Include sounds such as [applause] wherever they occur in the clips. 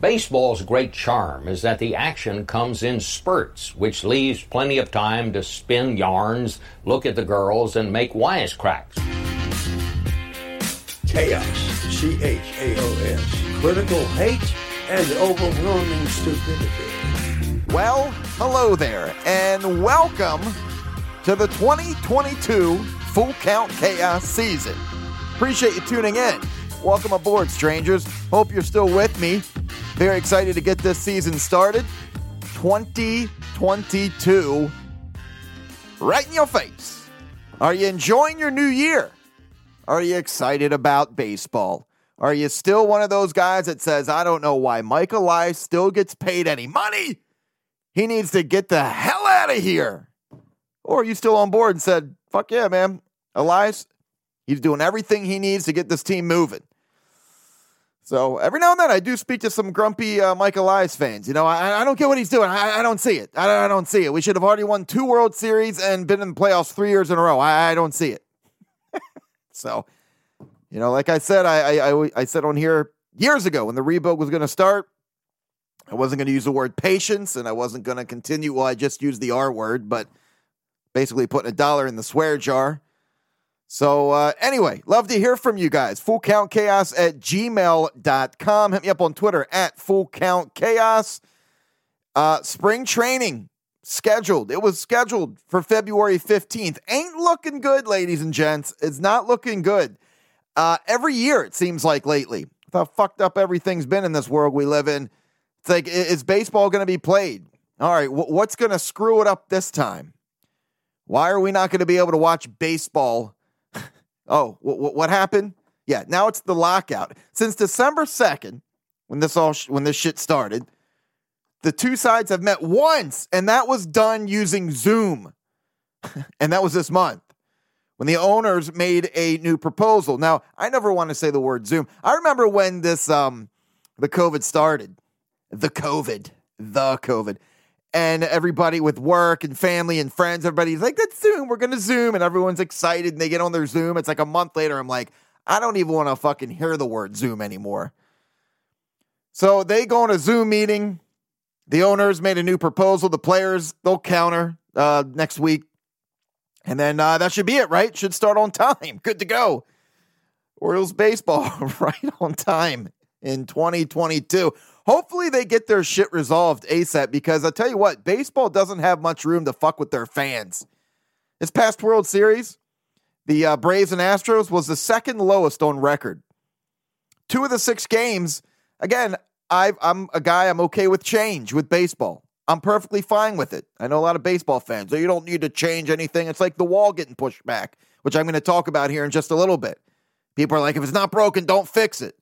Baseball's great charm is that the action comes in spurts, which leaves plenty of time to spin yarns, look at the girls, and make wisecracks. Chaos, C H A O S, critical hate, and overwhelming stupidity. Well, hello there, and welcome to the 2022 Full Count Chaos season. Appreciate you tuning in. Welcome aboard, strangers. Hope you're still with me. Very excited to get this season started. 2022 right in your face. Are you enjoying your new year? Are you excited about baseball? Are you still one of those guys that says, I don't know why Mike Elias still gets paid any money? He needs to get the hell out of here. Or are you still on board and said, fuck yeah, man. Elias, he's doing everything he needs to get this team moving. So every now and then I do speak to some grumpy uh, Mike Elias fans. You know, I, I don't get what he's doing. I, I don't see it. I, I, don't see it. We should have already won two World Series and been in the playoffs three years in a row. I, I don't see it. [laughs] so, you know, like I said, I, I, I said on here years ago when the rebuild was going to start, I wasn't going to use the word patience and I wasn't going to continue. Well, I just used the R word, but basically putting a dollar in the swear jar. So, uh, anyway, love to hear from you guys. Full count chaos at gmail.com. Hit me up on Twitter at full count chaos. Uh, spring training scheduled. It was scheduled for February 15th. Ain't looking good, ladies and gents. It's not looking good. Uh, every year, it seems like lately, with how fucked up everything's been in this world we live in, it's like, is baseball going to be played? All right, what's going to screw it up this time? Why are we not going to be able to watch baseball? Oh, what, what happened? Yeah, now it's the lockout. Since December 2nd, when this all sh- when this shit started, the two sides have met once and that was done using Zoom. [laughs] and that was this month when the owners made a new proposal. Now, I never want to say the word Zoom. I remember when this um the COVID started. The COVID, the COVID and everybody with work and family and friends, everybody's like, let's Zoom, we're gonna Zoom, and everyone's excited and they get on their Zoom. It's like a month later, I'm like, I don't even want to fucking hear the word Zoom anymore. So they go on a Zoom meeting. The owners made a new proposal. The players, they'll counter uh, next week. And then uh, that should be it, right? Should start on time. Good to go. Orioles baseball [laughs] right on time in 2022. Hopefully they get their shit resolved ASAP because I tell you what, baseball doesn't have much room to fuck with their fans. This past World Series, the uh, Braves and Astros was the second lowest on record. Two of the six games, again, i am a guy, I'm okay with change with baseball. I'm perfectly fine with it. I know a lot of baseball fans, so you don't need to change anything. It's like the wall getting pushed back, which I'm going to talk about here in just a little bit. People are like, if it's not broken, don't fix it.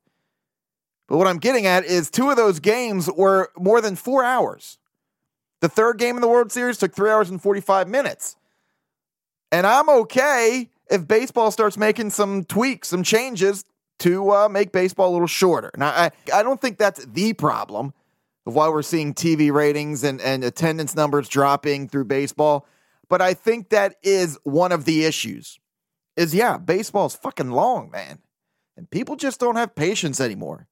But what I'm getting at is two of those games were more than four hours. The third game in the World Series took three hours and 45 minutes. And I'm okay if baseball starts making some tweaks, some changes to uh, make baseball a little shorter. Now, I, I don't think that's the problem of why we're seeing TV ratings and, and attendance numbers dropping through baseball. But I think that is one of the issues. Is yeah, baseball's fucking long, man. And people just don't have patience anymore.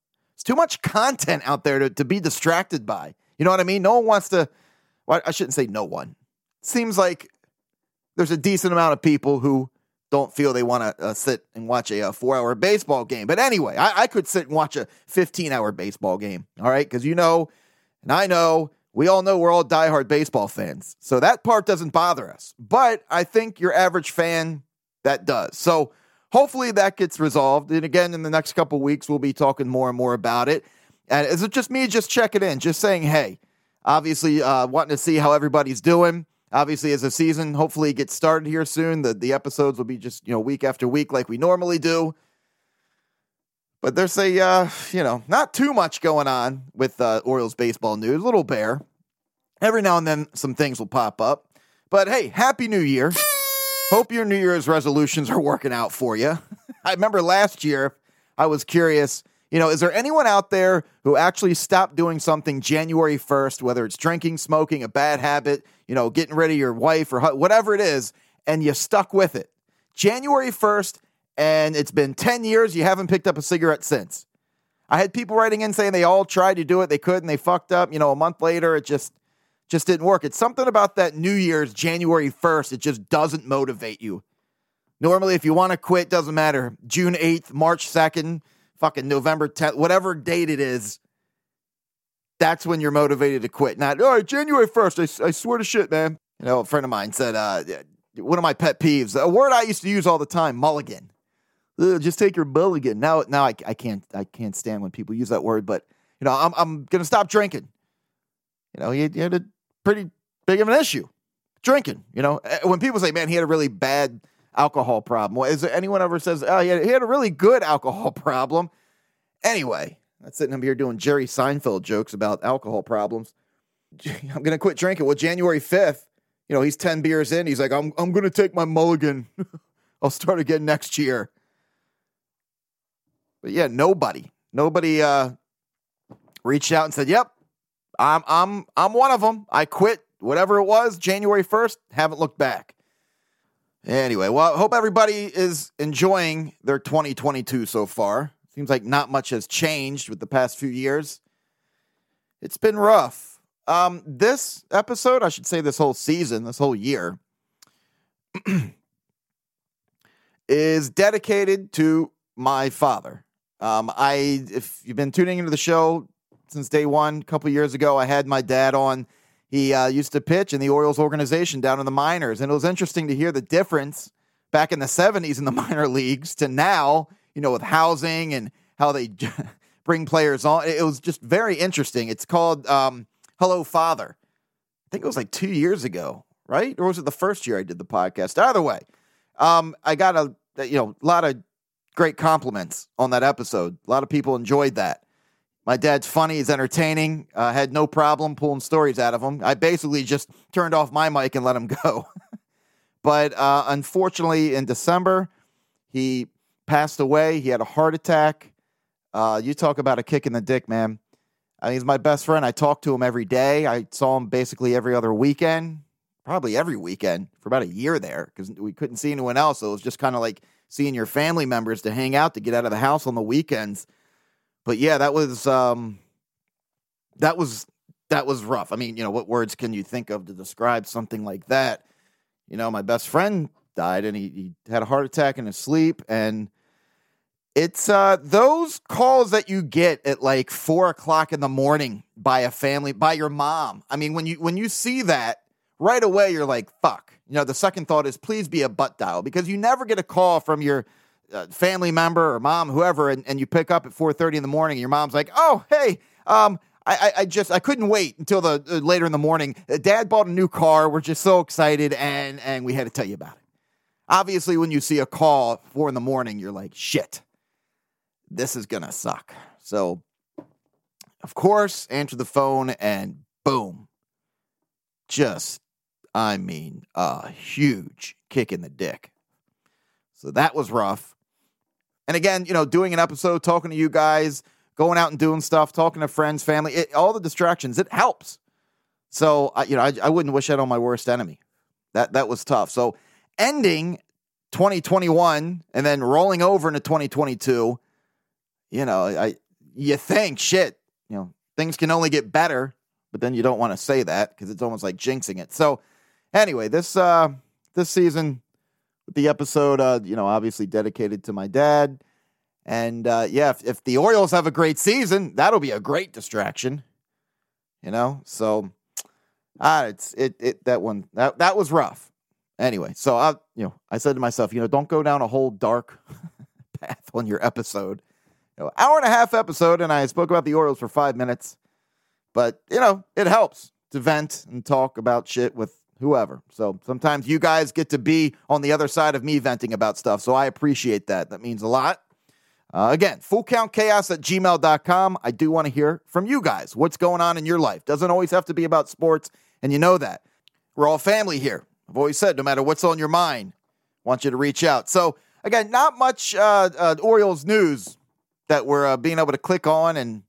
Too much content out there to, to be distracted by. You know what I mean? No one wants to, well, I shouldn't say no one. Seems like there's a decent amount of people who don't feel they want to uh, sit and watch a, a four hour baseball game. But anyway, I, I could sit and watch a 15 hour baseball game. All right. Because you know, and I know, we all know we're all diehard baseball fans. So that part doesn't bother us. But I think your average fan, that does. So, hopefully that gets resolved. And again, in the next couple weeks, we'll be talking more and more about it. And is it just me just checking in, just saying, hey, obviously uh, wanting to see how everybody's doing. Obviously, as a season hopefully gets started here soon, the, the episodes will be just, you know, week after week like we normally do. But there's a, uh, you know, not too much going on with uh, Orioles baseball news, little bare. Every now and then some things will pop up. But hey, Happy New Year. Hope your New Year's resolutions are working out for you. [laughs] I remember last year, I was curious, you know, is there anyone out there who actually stopped doing something January 1st, whether it's drinking, smoking, a bad habit, you know, getting rid of your wife or whatever it is, and you stuck with it? January 1st, and it's been 10 years, you haven't picked up a cigarette since. I had people writing in saying they all tried to do it, they couldn't, they fucked up. You know, a month later, it just just didn't work. It's something about that New Year's January 1st, it just doesn't motivate you. Normally, if you want to quit, doesn't matter. June 8th, March 2nd, fucking November 10th, whatever date it is, that's when you're motivated to quit. Not, all right, January 1st, I, I swear to shit, man. You know, a friend of mine said, uh, one of my pet peeves, a word I used to use all the time, mulligan. Ugh, just take your mulligan. Now, now I, I can't, I can't stand when people use that word, but you know, I'm, I'm going to stop drinking. You know, he, he had a pretty big of an issue drinking. You know, eh, when people say, man, he had a really bad alcohol problem. Well, is there anyone ever says, oh, he had, he had a really good alcohol [laughs] problem? Anyway, I'm sitting up here doing Jerry Seinfeld jokes about alcohol problems. [laughs] I'm to quit drinking. Well, January 5th, you know, he's 10 beers in. He's like, I'm, I'm to take my mulligan. [laughs] I'll start again next year. But yeah, nobody, nobody uh, reached out and said, yep, I'm, I'm, I'm one of them. I quit whatever it was January 1st. Haven't looked back. Anyway, well, hope everybody is enjoying their 2022 so far. Seems like not much has changed with the past few years. It's been rough. Um, this episode, I should say this whole season, this whole year, [clears throat] is dedicated to my father. Um, I, if you've been tuning into the show since day one, a couple years ago, I had my dad on. He uh, used to pitch in the Orioles organization down in the minors, and it was interesting to hear the difference back in the 70s in the [laughs] minor leagues to now, you know, with housing and how they [laughs] bring players on. It was just very interesting. It's called um, Hello Father. I think it was like two years ago, right? Or was it the first year I did the podcast? Either way, um, I got a you know a lot of great compliments on that episode. A lot of people enjoyed that. My dad's funny, he's entertaining. Uh, had no problem pulling stories out of him. I basically just turned off my mic and let him [laughs] go. but uh, unfortunately, in December, he passed away. He had a heart attack. Uh, you talk about a kick in the dick, man. I mean, he's my best friend. I talk to him every day. I saw him basically every other weekend, probably every weekend for about a year there because we couldn't see anyone else. So it was just kind of like seeing your family members to hang out to get out of the house on the weekends but yeah, that was um, that was that was rough. I mean, you know, what words can you think of to describe something like that? You know, my best friend died, and he, he had a heart attack in his sleep, and it's uh, those calls that you get at like four o'clock in the morning by a family, by your mom. I mean, when you when you see that right away, you're like, "Fuck." You know, the second thought is, "Please be a butt dial," because you never get a call from your uh, family member or mom, whoever, and, and you pick up at 4.30 in the morning and your mom's like, oh, hey, um, I, I, just I couldn't wait until the uh, later in the morning. Uh, Dad bought a new car. We're just so excited, and and we had to tell you about it. Obviously, when you see a call four in the morning, you're like, shit, this is gonna suck. So, of course, answer the phone, and boom, just I mean, a huge kick in the dick. So that was rough. And again, you know, doing an episode, talking to you guys, going out and doing stuff, talking to friends, family, it, all the distractions, it helps. So, I, you know, I, I wouldn't wish that on my worst enemy. That that was tough. So, ending 2021 and then rolling over into 2022, you know, I you think shit, you know, things can only get better, but then you don't want to say that because it's almost like jinxing it. So, anyway, this uh this season the episode, uh, you know, obviously dedicated to my dad. And uh, yeah, if, if the Orioles have a great season, that'll be a great distraction. You know, so ah, it's it it that one that that was rough. Anyway, so I you know I said to myself, you know, don't go down a whole dark [laughs] path on your episode. You know, hour and a half episode, and I spoke about the Orioles for five minutes. But you know, it helps to vent and talk about shit with whoever. So sometimes you guys get to be on the other side of me venting about stuff. So I appreciate that. That means a lot. Uh, again, fullcountchaos at gmail.com. I do want to hear from you guys. What's going on in your life? Doesn't always have to be about sports, and you know that. We're all family here. I've always said, no matter what's on your mind, I want you to reach out. So, again, not much uh, uh, Orioles news that we're uh, being able to click on and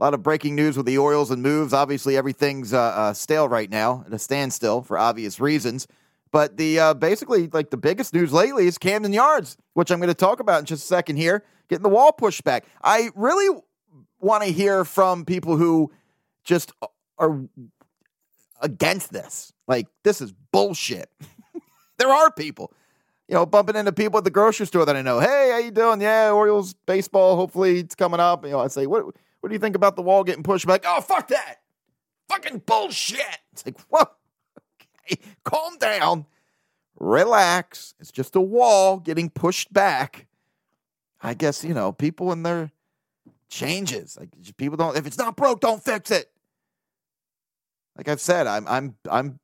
a lot of breaking news with the Orioles and moves. Obviously, everything's uh, uh, stale right now at a standstill for obvious reasons. But the uh, basically like the biggest news lately is Camden Yards, which I'm going to talk about in just a second here. Getting the wall pushed back. I really want to hear from people who just are against this. Like, this is bullshit. [laughs] there are people, you know, bumping into people at the grocery store that I know. Hey, how you doing? Yeah, Orioles baseball. Hopefully it's coming up. You know, I say, what, what do you think about the wall getting pushed back? Oh, fuck that. Fucking bullshit. It's like, whoa, okay, calm down, relax. It's just a wall getting pushed back. I guess, you know, people in their changes. Like people don't if it's not broke, don't fix it. Like I've said, I'm I'm I'm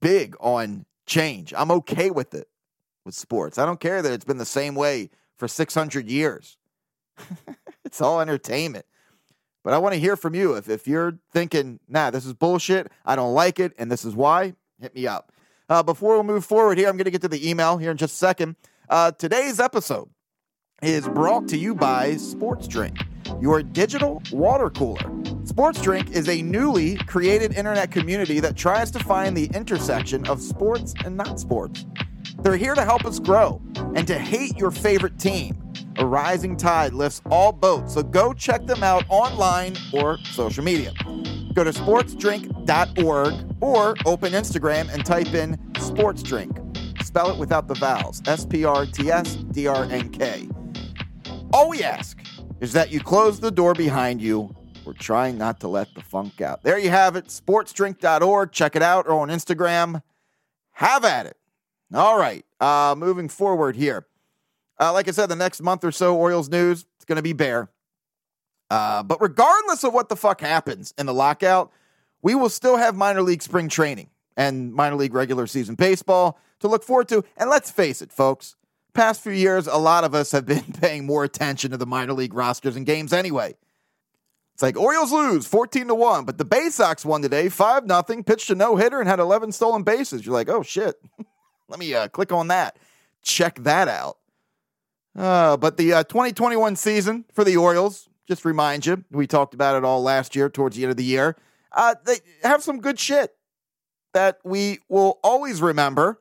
big on change. I'm okay with it with sports. I don't care that it's been the same way for 600 years. [laughs] it's all entertainment. But I want to hear from you. If, if you're thinking, nah, this is bullshit, I don't like it, and this is why, hit me up. Uh, before we move forward here, I'm going to get to the email here in just a second. Uh, today's episode is brought to you by Sports Drink, your digital water cooler. Sports Drink is a newly created internet community that tries to find the intersection of sports and not sports. They're here to help us grow and to hate your favorite team. A rising tide lifts all boats, so go check them out online or social media. Go to sportsdrink.org or open Instagram and type in sportsdrink. Spell it without the vowels S P R T S D R N K. All we ask is that you close the door behind you. We're trying not to let the funk out. There you have it, sportsdrink.org. Check it out or on Instagram. Have at it. All right, uh, moving forward here. Uh, like I said, the next month or so, Orioles news, it's going to be bare. Uh, but regardless of what the fuck happens in the lockout, we will still have minor league spring training and minor league regular season baseball to look forward to. And let's face it, folks, past few years, a lot of us have been [laughs] paying more attention to the minor league rosters and games anyway. It's like Orioles lose 14 to 1, but the Baysox won today 5 nothing, pitched a no hitter, and had 11 stolen bases. You're like, oh shit. [laughs] Let me uh, click on that. Check that out. Uh, but the uh, 2021 season for the Orioles, just remind you, we talked about it all last year towards the end of the year. Uh, they have some good shit that we will always remember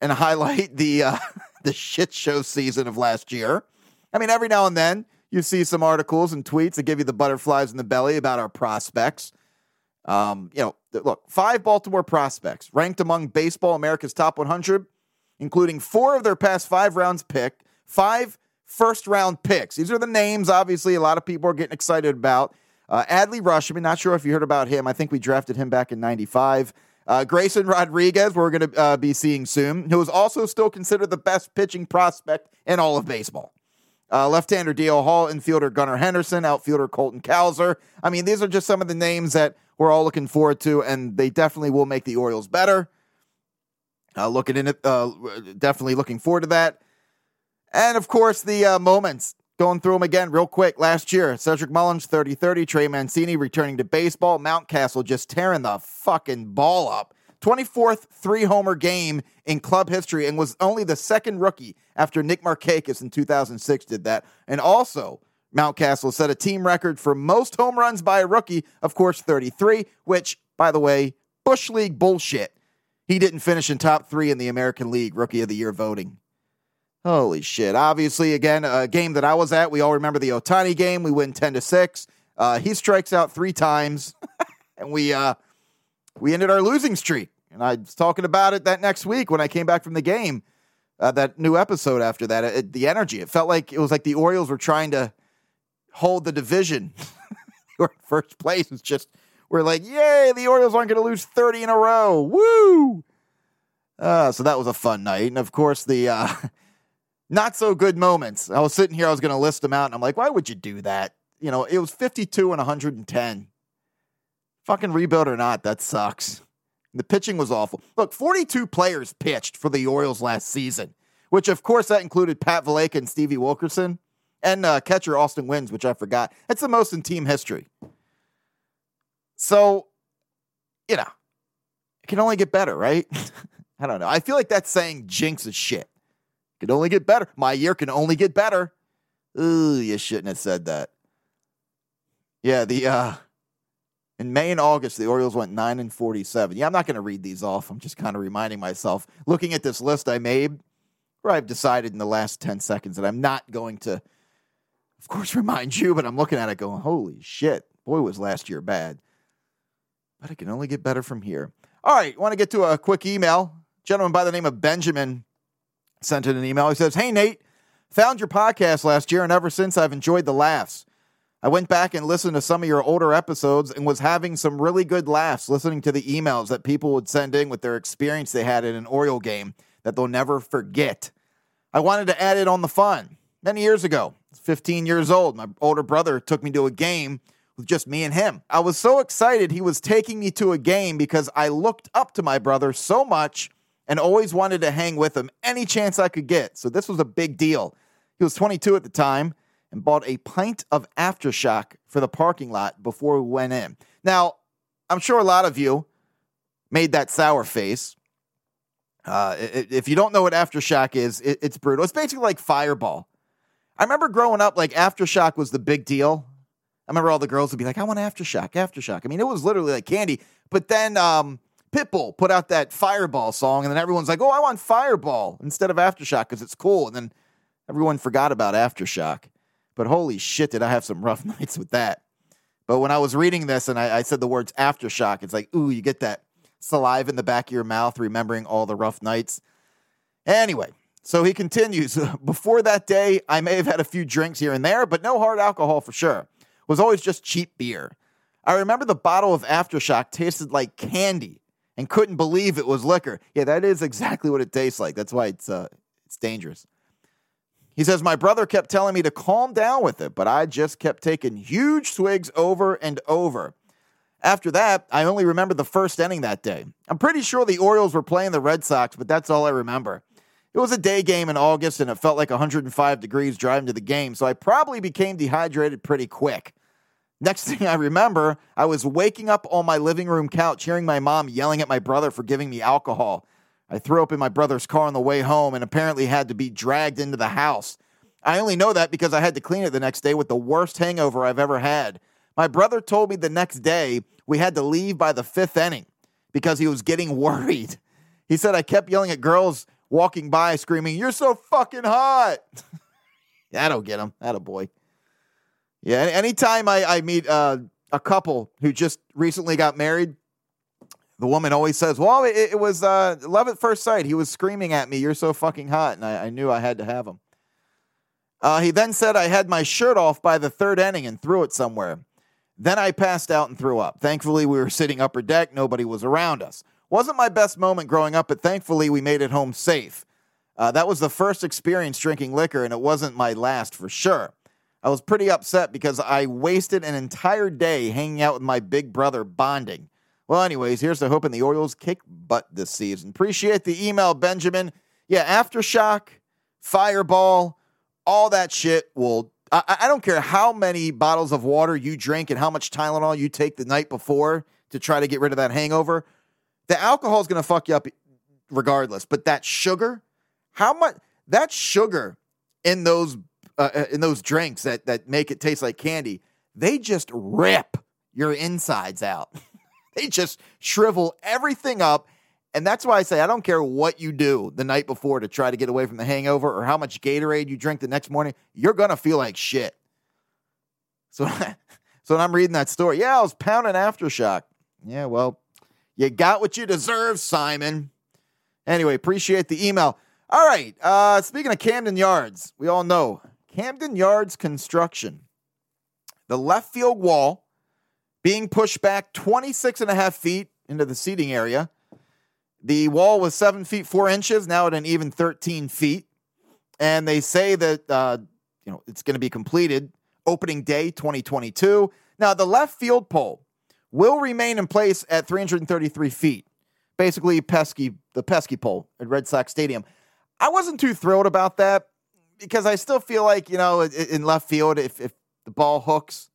and highlight the uh, [laughs] the shit show season of last year. I mean, every now and then you see some articles and tweets that give you the butterflies in the belly about our prospects. Um, you know, look, five Baltimore prospects ranked among Baseball America's top 100, including four of their past five rounds picked, five first round picks. These are the names, obviously, a lot of people are getting excited about. Uh, Adley Rutschman, not sure if you heard about him. I think we drafted him back in 95. Uh, Grayson Rodriguez, we're going to uh, be seeing soon, who is also still considered the best pitching prospect in all of baseball. Uh, left-hander D.L. Hall, infielder Gunnar Henderson, outfielder Colton Cowser. I mean, these are just some of the names that we're all looking forward to, and they definitely will make the Orioles better. Uh, looking in it, uh, definitely looking forward to that. And of course, the uh, moments going through them again real quick. Last year, Cedric Mullins 30 30, Trey Mancini returning to baseball, Mountcastle just tearing the fucking ball up. 24th three homer game in club history and was only the second rookie after Nick Markakis in 2006 did that. And also, Mountcastle set a team record for most home runs by a rookie, of course, 33, which, by the way, Bush League bullshit. He didn't finish in top three in the American League Rookie of the Year voting. Holy shit. Obviously, again, a game that I was at, we all remember the Ohtani game. We win 10 to 6. Uh, he strikes out three times, [laughs] and we uh, we ended our losing streak. And I was talking about it that next week when I came back from the game, uh, that new episode after that. It, the energy, it felt like it was like the Orioles were trying to hold the division. [laughs] Your first place was just, we're like, yay, the Orioles aren't going to lose 30 in a row. Woo! Uh, so that was a fun night. And of course, the uh, [laughs] not so good moments. I was sitting here, I was going to list them out, and I'm like, why would you do that? You know, it was 52 and 110. Fucking rebuild or not, that sucks. The pitching was awful. Look, 42 players pitched for the Orioles last season, which of course that included Pat Valaika and Stevie Wilkerson and uh, catcher Austin Wynns, which I forgot. That's the most in team history. So, you know, it can only get better, right? [laughs] I don't know. I feel like that's saying jinx is shit. Can only get better. My year can only get better. Ooh, you shouldn't have said that. Yeah, the uh in May and August, the Orioles went 9 and 47. Yeah, I'm not going to read these off. I'm just kind of reminding myself, looking at this list I made, where I've decided in the last 10 seconds that I'm not going to of course, [laughs] remind you, but I'm looking at it going, holy shit, boy, was last year bad. But it can only get better from here. All right, want to get to a quick email. Gentleman by the name of Benjamin sent in an email. He says, Hey, Nate, found your podcast last year, and ever since I've enjoyed the laughs. I went back and listened to some of your older episodes and was having some really good laughs listening to the emails that people would send in with their experience they had in an Oriole game that they'll never forget. I wanted to add it on the fun. Many years ago, 15 years old, my older brother took me to a game with just me and him. I was so excited he was taking me to a game because I looked up to my brother so much and always wanted to hang with him any chance I could get. So this was a big deal. He was 22 at the time and bought a pint of aftershock for the parking lot before we went in. Now, I'm sure a lot of you made that sour face. Uh, if you don't know what aftershock is, it's brutal. It's basically like Fireball. I remember growing up, like aftershock was the big deal. I remember all the girls would be like, "I want aftershock, aftershock." I mean, it was literally like candy. But then um, Pitbull put out that Fireball song, and then everyone's like, "Oh, I want Fireball instead of aftershock because it's cool." And then everyone forgot about aftershock. But holy shit, did I have some [laughs] rough nights with that. But when I was reading this and I, I said the words aftershock, it's like, ooh, you get that saliva in the back of your mouth, remembering all the rough nights. Anyway, so he continues. [laughs] Before that day, I may have had a few drinks here and there, but no hard alcohol for sure. It was always just cheap beer. I remember the bottle of Aftershock tasted like candy and couldn't believe it was liquor. Yeah, that is exactly what it tastes like. That's why it's uh, it's dangerous. He says, My brother kept telling me to calm down with it, but I just kept taking huge swigs over and over. After that, I only remember the first inning that day. I'm pretty sure the Orioles were playing the Red Sox, but that's all I remember. It was a day game in August and it felt like 105 degrees driving to the game, so I probably became dehydrated pretty quick. Next thing I remember, I was waking up on my living room couch hearing my mom yelling at my brother for giving me alcohol. I threw up in my brother's car on the way home and apparently had to be dragged into the house. I only know that because I had to clean it the next day with the worst hangover I've ever had. My brother told me the next day we had to leave by the fifth inning because he was getting [laughs] worried. He said I kept yelling at girls walking by, screaming, You're so fucking hot. [laughs] That'll get him. That'll boy. Yeah, anytime I, I meet uh, a couple who just recently got married, the woman always says, "Well, it, it was uh, love at first sight. He was screaming at me, "You're so fucking hot," and I, I knew I had to have him. Uh, he then said I had my shirt off by the third inning and threw it somewhere. Then I passed out and threw up. Thankfully, we were sitting upper deck. Nobody was around us. Wasn't my best moment growing up, but thankfully we made it home safe. Uh, that was the first experience drinking liquor, and it wasn't my last for sure. I was pretty upset because I wasted an entire day hanging out with my big brother bonding. Well, anyways, here's to hoping the Orioles kick butt this season. Appreciate the email, Benjamin. Yeah, Aftershock, Fireball, all that shit will. I, I don't care how many bottles of water you drink and how much Tylenol you take the night before to try to get rid of that hangover. The alcohol is going to fuck you up regardless. But that sugar, how much that sugar in those uh, uh in those drinks that that make it taste like candy, they just rip your insides out. [laughs] They just shrivel everything up. And that's why I say I don't care what you do the night before to try to get away from the hangover or how much Gatorade you drink the next morning, you're going to feel like shit. So, [laughs] so when I'm reading that story, yeah, I was pounding aftershock. Yeah, well, you got what you deserve, Simon. Anyway, appreciate the email. All right. Uh, speaking of Camden Yards, we all know Camden Yards construction. The left field wall being pushed back 26 and a half feet into the seating area. The wall was seven feet four inches, now at an even 13 feet. And they say that uh, you know it's going to be completed opening day 2022. Now, the left field pole will remain in place at 333 feet, basically pesky the pesky pole at Red Sox Stadium. I wasn't too thrilled about that because I still feel like you know in left field if if the ball hooks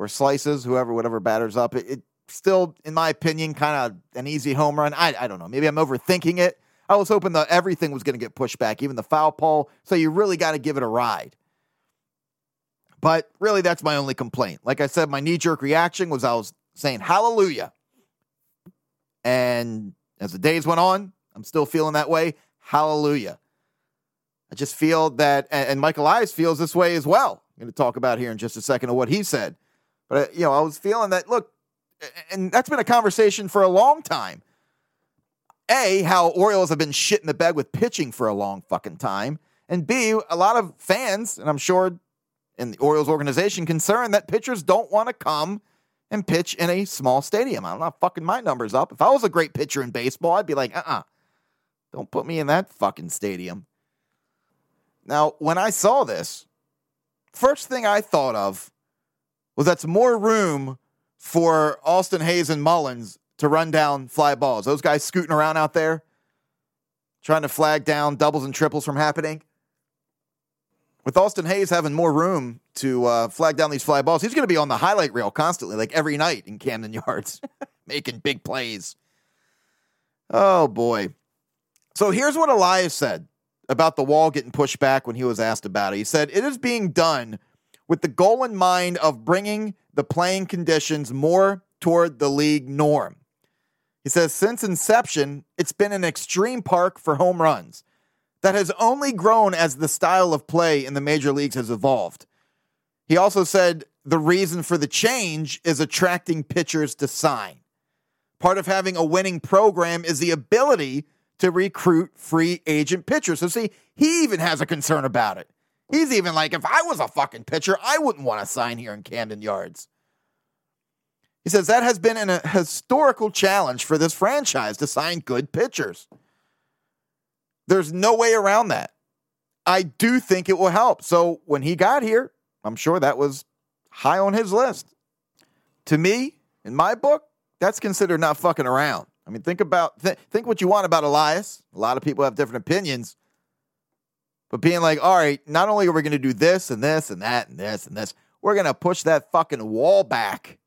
or slices, whoever, whatever batters up. It, it still, in my opinion, kind of an easy home run. I, I don't know. Maybe I'm overthinking it. I was hoping that everything was going to get pushed back, even the foul pole. So you really got to give it a ride. But really, that's my only complaint. Like I said, my knee jerk reaction was I was saying hallelujah. And as the days went on, I'm still feeling that way. Hallelujah. I just feel that, and Michael Elias feels this way as well. I'm going to talk about here in just a second of what he said. But, uh, you know, I was feeling that, look, and that's been a conversation for a long time. A, how Orioles have been shit in the bed with pitching for a long fucking time. And B, a lot of fans, and I'm sure in the Orioles organization, concerned that pitchers don't want to come and pitch in a small stadium. I'm not fucking my numbers up. If I was a great pitcher in baseball, I'd be like, uh uh-uh, uh, don't put me in that fucking stadium. Now, when I saw this, first thing I thought of was that's more room for Austin Hays and Mullins to run down fly balls. Those guys scooting around out there, trying to flag down doubles and triples from happening. With Austin Hays having more room to uh, flag down these fly balls, he's going to be on the highlight reel constantly, like every night in Camden [laughs] Yards, [laughs] making big plays. Oh, boy. So here's what Elias said about the wall getting pushed back when he was asked about it. He said, It is being done with the goal in mind of bringing the playing conditions more toward the league norm. He says, since inception, it's been an extreme park for home runs that has only grown as the style of play in the major leagues has evolved. He also said the reason for the change is attracting pitchers to sign. Part of having a winning program is the ability to recruit free agent pitchers. So, see, he even has a concern about it. He's even like, if I was a fucking pitcher, I wouldn't want to sign here in Camden Yards. He says that has been an, a historical challenge for this franchise to sign good pitchers. There's no way around that. I do think it will help. So when he got here, I'm sure that was high on his list. To me, in my book, that's considered not fucking around. I mean, think about th- think what you want about Elias. A lot of people have different opinions. But being like, all right, not only are we going to do this and this and that and this and this, we're going to push that fucking wall back,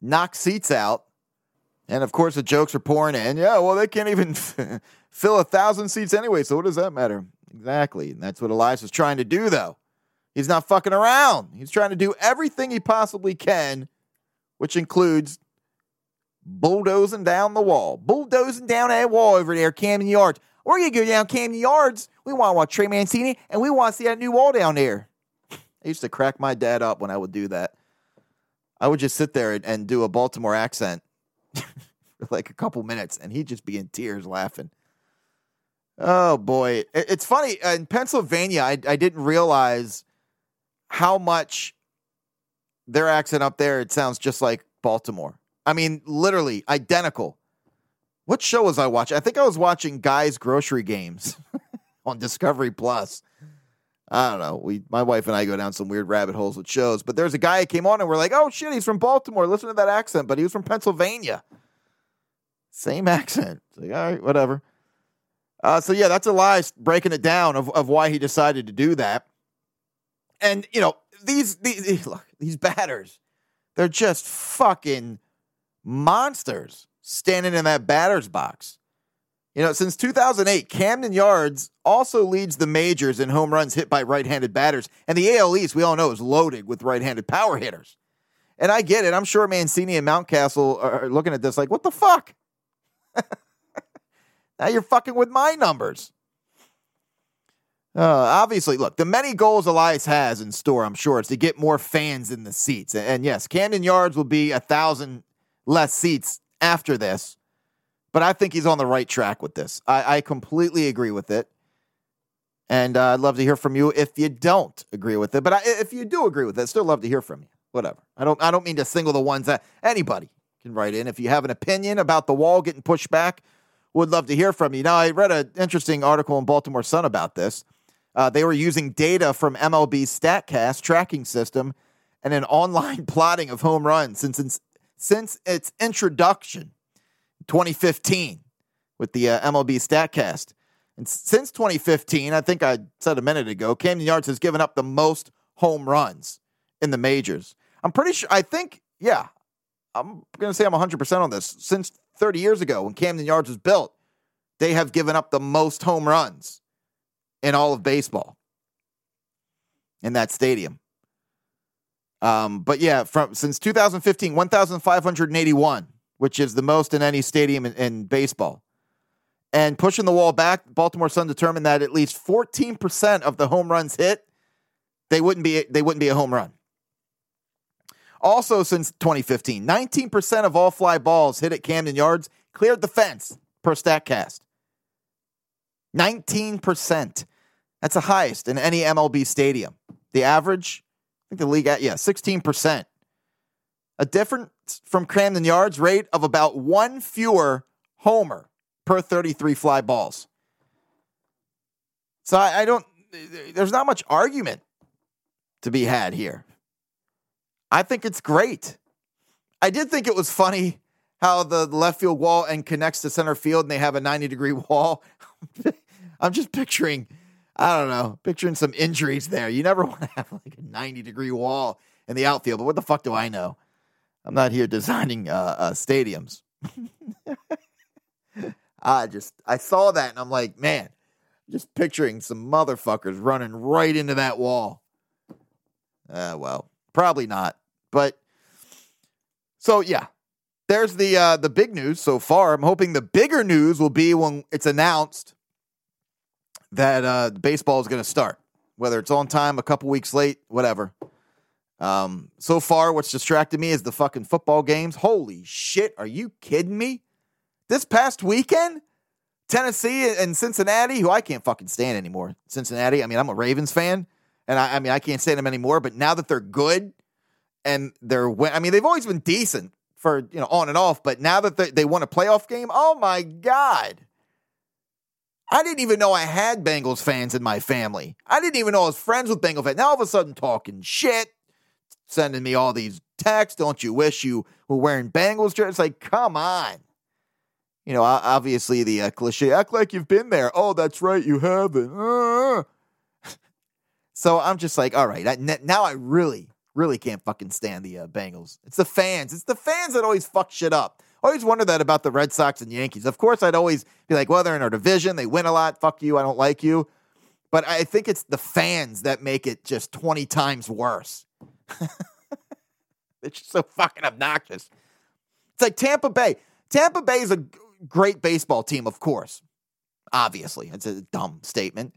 knock seats out. And of course, the jokes are pouring in. Yeah, well, they can't even [laughs] fill a thousand seats anyway. So what does that matter? Exactly. And that's what Elias is trying to do, though. He's not fucking around. He's trying to do everything he possibly can, which includes bulldozing down the wall, bulldozing down that wall over there, Camden Yards. We're gonna go down Camden Yards. We want to watch Trey Mancini, and we want to see that new wall down there. I used to crack my dad up when I would do that. I would just sit there and, and do a Baltimore accent [laughs] for like a couple minutes, and he'd just be in tears laughing. Oh boy, it's funny in Pennsylvania. I, I didn't realize how much their accent up there. It sounds just like Baltimore. I mean, literally identical. What show was I watching? I think I was watching Guy's Grocery Games [laughs] on Discovery Plus. I don't know. We, my wife and I go down some weird rabbit holes with shows, but there's a guy who came on and we're like, oh shit, he's from Baltimore. Listen to that accent, but he was from Pennsylvania. Same accent. It's like, all right, whatever. Uh, so yeah, that's Elias breaking it down of, of why he decided to do that. And you know, these these [laughs] look, these batters, they're just fucking monsters standing in that batter's box. You know, since 2008, Camden Yards also leads the majors in home runs hit by right handed batters. And the AL East, we all know, is loaded with right handed power hitters. And I get it. I'm sure Mancini and Mountcastle are looking at this like, what the fuck? [laughs] now you're fucking with my numbers. Uh, obviously, look, the many goals Elias has in store, I'm sure, is to get more fans in the seats. And, and yes, Camden Yards will be a thousand less seats after this, but I think he's on the right track with this. I, I completely agree with it. And uh, I'd love to hear from you if you don't agree with it. But I, if you do agree with it, I'd still love to hear from you. Whatever. I don't. I don't mean to single the ones that anybody can write in. If you have an opinion about the wall getting pushed back, would love to hear from you. Now, I read an interesting article in Baltimore Sun about this. Uh, they were using data from MLB StatCast tracking system and an online [laughs] plotting of home runs since since its introduction 2015 with the uh, MLB StatCast. And since 2015, I think I said a minute ago, Camden Yards has given up the most home runs in the majors. I'm pretty sure, I think, yeah, I'm going to say I'm 100% on this. Since 30 years ago, when Camden Yards was built, they have given up the most home runs in all of baseball in that stadium. Um, but yeah, from since 2015, 1,581, which is the most in any stadium in, in baseball. And pushing the wall back, Baltimore Sun determined that at least 14% of the home runs hit, they wouldn't be they wouldn't be a home run. Also, since 2015, 19% of all fly balls hit at Camden Yards cleared the fence per StatCast. 19%. That's the highest in any MLB stadium. The average, think the league, at, yeah, 16%. A difference from Camden Yards rate of about one fewer homer per 33 fly balls. So I, I don't, there's not much argument to be had here. I think it's great. I did think it was funny how the left field wall and connects to center field and they have a 90 degree [laughs] wall. I'm just picturing, I don't know, picturing some injuries there. You never [laughs] want to have like a 90 degree wall in the outfield, but what the fuck do I know? I'm not here designing uh, uh, stadiums. [laughs] I just, I saw that and I'm like, man, just picturing some motherfuckers running right into that wall. Uh, well, probably not. But so yeah, there's the uh, the big news so far. I'm hoping the bigger news will be when it's announced that uh, baseball is going to start, whether it's on time, a couple weeks late, whatever. Um, so far, what's distracted me is the fucking football games. Holy shit, are you kidding me? This past weekend, Tennessee and Cincinnati, who I can't fucking stand anymore. Cincinnati, I mean, I'm a Ravens fan, and I, I mean, I can't stand them anymore. But now that they're good, and they're I mean they've always been decent for you know on and off, but now that they, they won a playoff game, oh my god. I didn't even know I had Bengals fans in my family. I didn't even know I was friends with Bengals fans. Now all of a sudden talking shit, sending me all these texts. Don't you wish you were wearing Bengals jerseys? Like, come on. You know, obviously the uh, cliche, act like you've been there. Oh, that's right, you haven't. Uh. [laughs] so I'm just like, all right, I, now I really, Really can't fucking stand the uh, Bengals. It's the fans. It's the fans that always fuck shit up. Always wonder that about the Red Sox and Yankees. Of course, I'd always be like, well, they're in our division. They win a lot. Fuck you. I don't like you. But I think it's the fans that make it just 20 times worse. [laughs] it's just so fucking obnoxious. It's like Tampa Bay. Tampa Bay is a great baseball team, of course. Obviously, it's a dumb statement.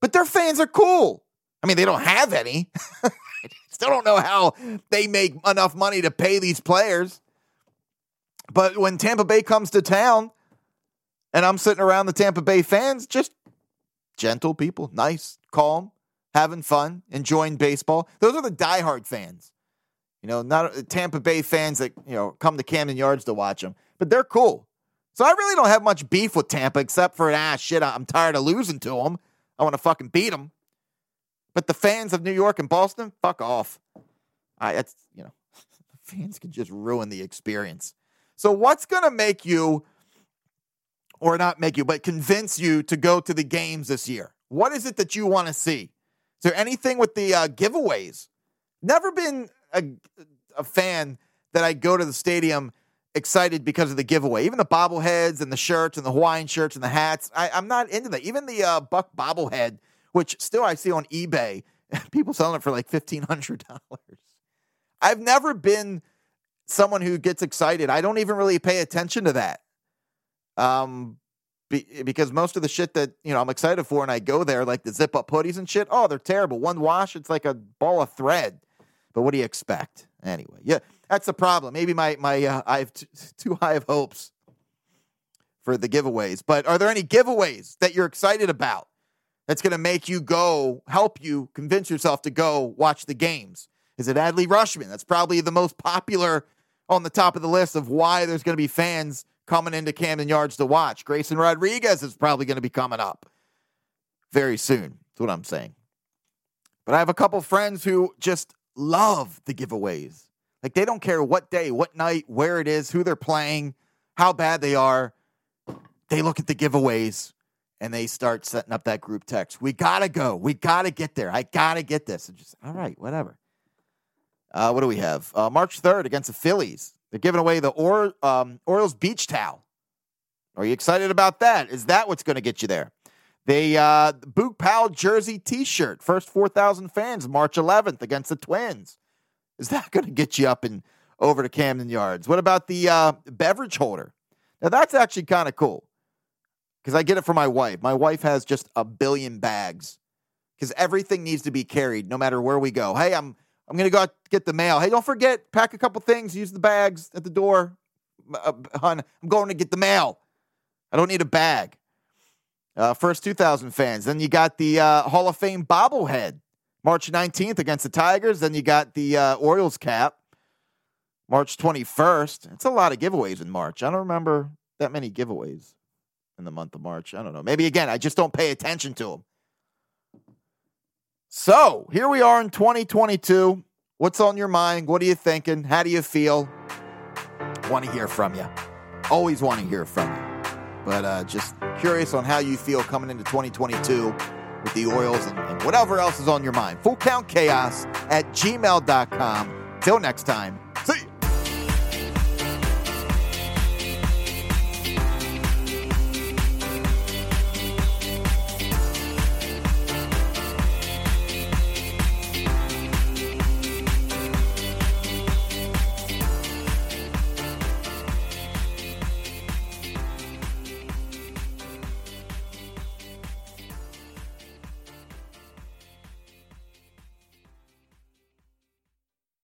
But their fans are cool. I mean, they don't have any. [laughs] Still don't know how they make enough money to pay these players. But when Tampa Bay comes to town and I'm sitting around the Tampa Bay fans, just gentle people, nice, calm, having fun, enjoying baseball. Those are the diehard fans. You know, not Tampa Bay fans that, you know, come to Camden Yards to watch them, but they're cool. So I really don't have much beef with Tampa except for, ah, shit, I'm tired of losing to them. I want to fucking beat them. But the fans of New York and Boston, fuck off. I, it's, you know, [laughs] fans can just ruin the experience. So, what's going to make you, or not make you, but convince you to go to the games this year? What is it that you want to see? Is there anything with the uh, giveaways? Never been a, a fan that I go to the stadium excited because of the giveaway. Even the bobbleheads and the shirts and the Hawaiian shirts and the hats. I, am not into that. Even the uh, Buck bobblehead which still I see on eBay, [laughs] people selling it for like $1,500. I've never been someone who gets excited. I don't even really pay attention to that. Um, be, because most of the shit that you know I'm excited for, and I go there, like the zip up hoodies and shit. Oh, they're terrible. One wash, it's like a ball of thread. But what do you expect? Anyway, yeah, that's the problem. Maybe my my uh, I have t- [laughs] too high of hopes for the giveaways. But are there any giveaways that you're excited about? that's going to make you go, help you convince yourself to go watch the games? Is it Adley Rutschman? That's probably the most popular on the top of the list of why there's going to be fans coming into Camden Yards to watch. Grayson Rodriguez is probably going to be coming up very soon. That's what I'm saying. But I have a couple friends who just love the giveaways. Like they don't care what day, what night, where it is, who they're playing, how bad they are. They look at the giveaways and they start setting up that group text. We gotta go. We gotta get there. I gotta get this. And just all right, whatever. Uh, what do we have? Uh, March third against the Phillies. They're giving away the or, um, Orioles beach towel. Are you excited about that? Is that what's going to get you there? The uh, Boog Powell jersey T-shirt. First four thousand fans March 11th against the Twins. Is that [laughs] going to get you up and over to Camden Yards? What about the uh, beverage holder? Now that's actually kind of cool because I get it for my wife. My wife has just a billion bags because everything needs to be carried no matter where we go. Hey, I'm I'm gonna go out get the mail. Hey, don't forget pack a couple things. Use the bags at the door, uh, hon. I'm going to get the mail. I don't need a bag. Uh, first 2,000 fans. Then you got the uh, Hall of Fame bobblehead, March 19th against the Tigers. Then you got the uh, Orioles cap, March 21st. It's a lot of giveaways in March. I don't remember that many giveaways in the month of March. I don't know. Maybe again, I just don't pay attention to them. So here we are in 2022. What's on your mind? What are you thinking? How do you feel? Want to hear from you. Always want to hear from you. But uh, just curious on how you feel coming into 2022 with the oils and, and whatever else is on your mind. Full count chaos at gmail.com. Till next time.